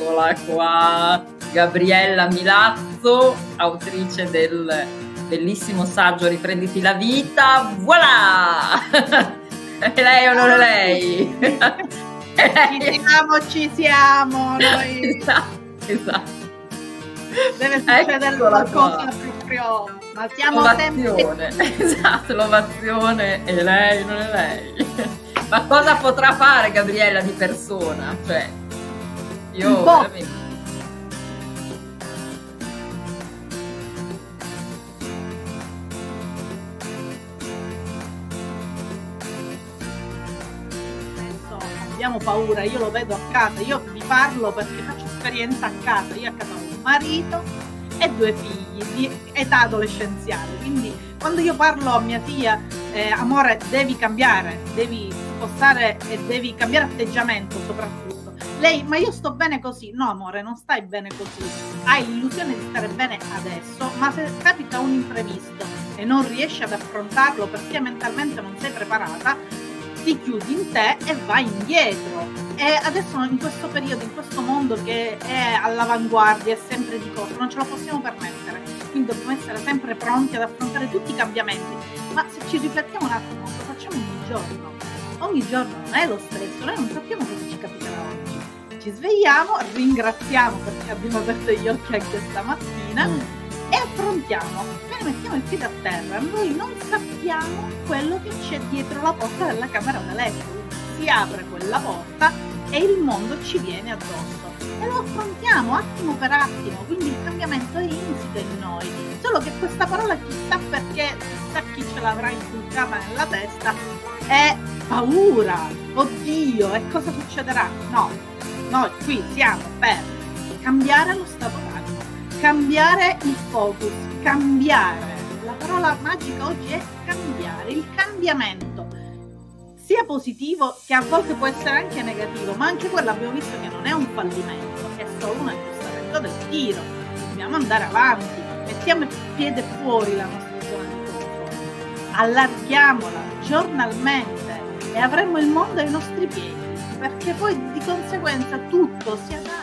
Eccola qua, Gabriella Milazzo, autrice del bellissimo saggio Riprenditi la vita. Voilà! È lei o non è lei? Ci siamo, ci siamo noi. Esatto, esatto. Deve succedere qualcosa proprio. Ma siamo l'ovazione. sempre. Esatto, l'ovazione è lei, non è lei. Ma cosa potrà fare Gabriella di persona? Cioè, io veramente abbiamo paura, io lo vedo a casa, io vi parlo perché faccio esperienza a casa, io a casa ho un marito e due figli di età adolescenziale, quindi quando io parlo a mia figlia, eh, amore, devi cambiare, devi spostare e devi cambiare atteggiamento soprattutto. Lei, ma io sto bene così. No, amore, non stai bene così. Hai l'illusione di stare bene adesso, ma se capita un imprevisto e non riesci ad affrontarlo perché mentalmente non sei preparata, ti chiudi in te e vai indietro. E adesso in questo periodo, in questo mondo che è all'avanguardia, è sempre di corsa, non ce lo possiamo permettere. Quindi dobbiamo essere sempre pronti ad affrontare tutti i cambiamenti. Ma se ci riflettiamo un attimo, lo facciamo ogni giorno. Ogni giorno non è lo stesso, noi non sappiamo cosa ci capiterà oggi. Ci svegliamo, ringraziamo perché abbiamo aperto gli occhi anche stamattina. Mm e affrontiamo, appena mettiamo il piede a terra, noi non sappiamo quello che c'è dietro la porta della camera da letto. Si apre quella porta e il mondo ci viene addosso. E lo affrontiamo attimo per attimo, quindi il cambiamento è insito in noi. Solo che questa parola chissà perché, chissà chi ce l'avrà inculcata nella testa, è paura, oddio, e cosa succederà? No, noi qui siamo per cambiare lo stato d'animo cambiare il focus, cambiare. La parola magica oggi è cambiare, il cambiamento, sia positivo che a volte può essere anche negativo, ma anche quello abbiamo visto che non è un fallimento, è solo un aggiustamento del tiro. Dobbiamo andare avanti, mettiamo il piede fuori la nostra zona di conforto, allarghiamola giornalmente e avremo il mondo ai nostri piedi, perché poi di conseguenza tutto si adatta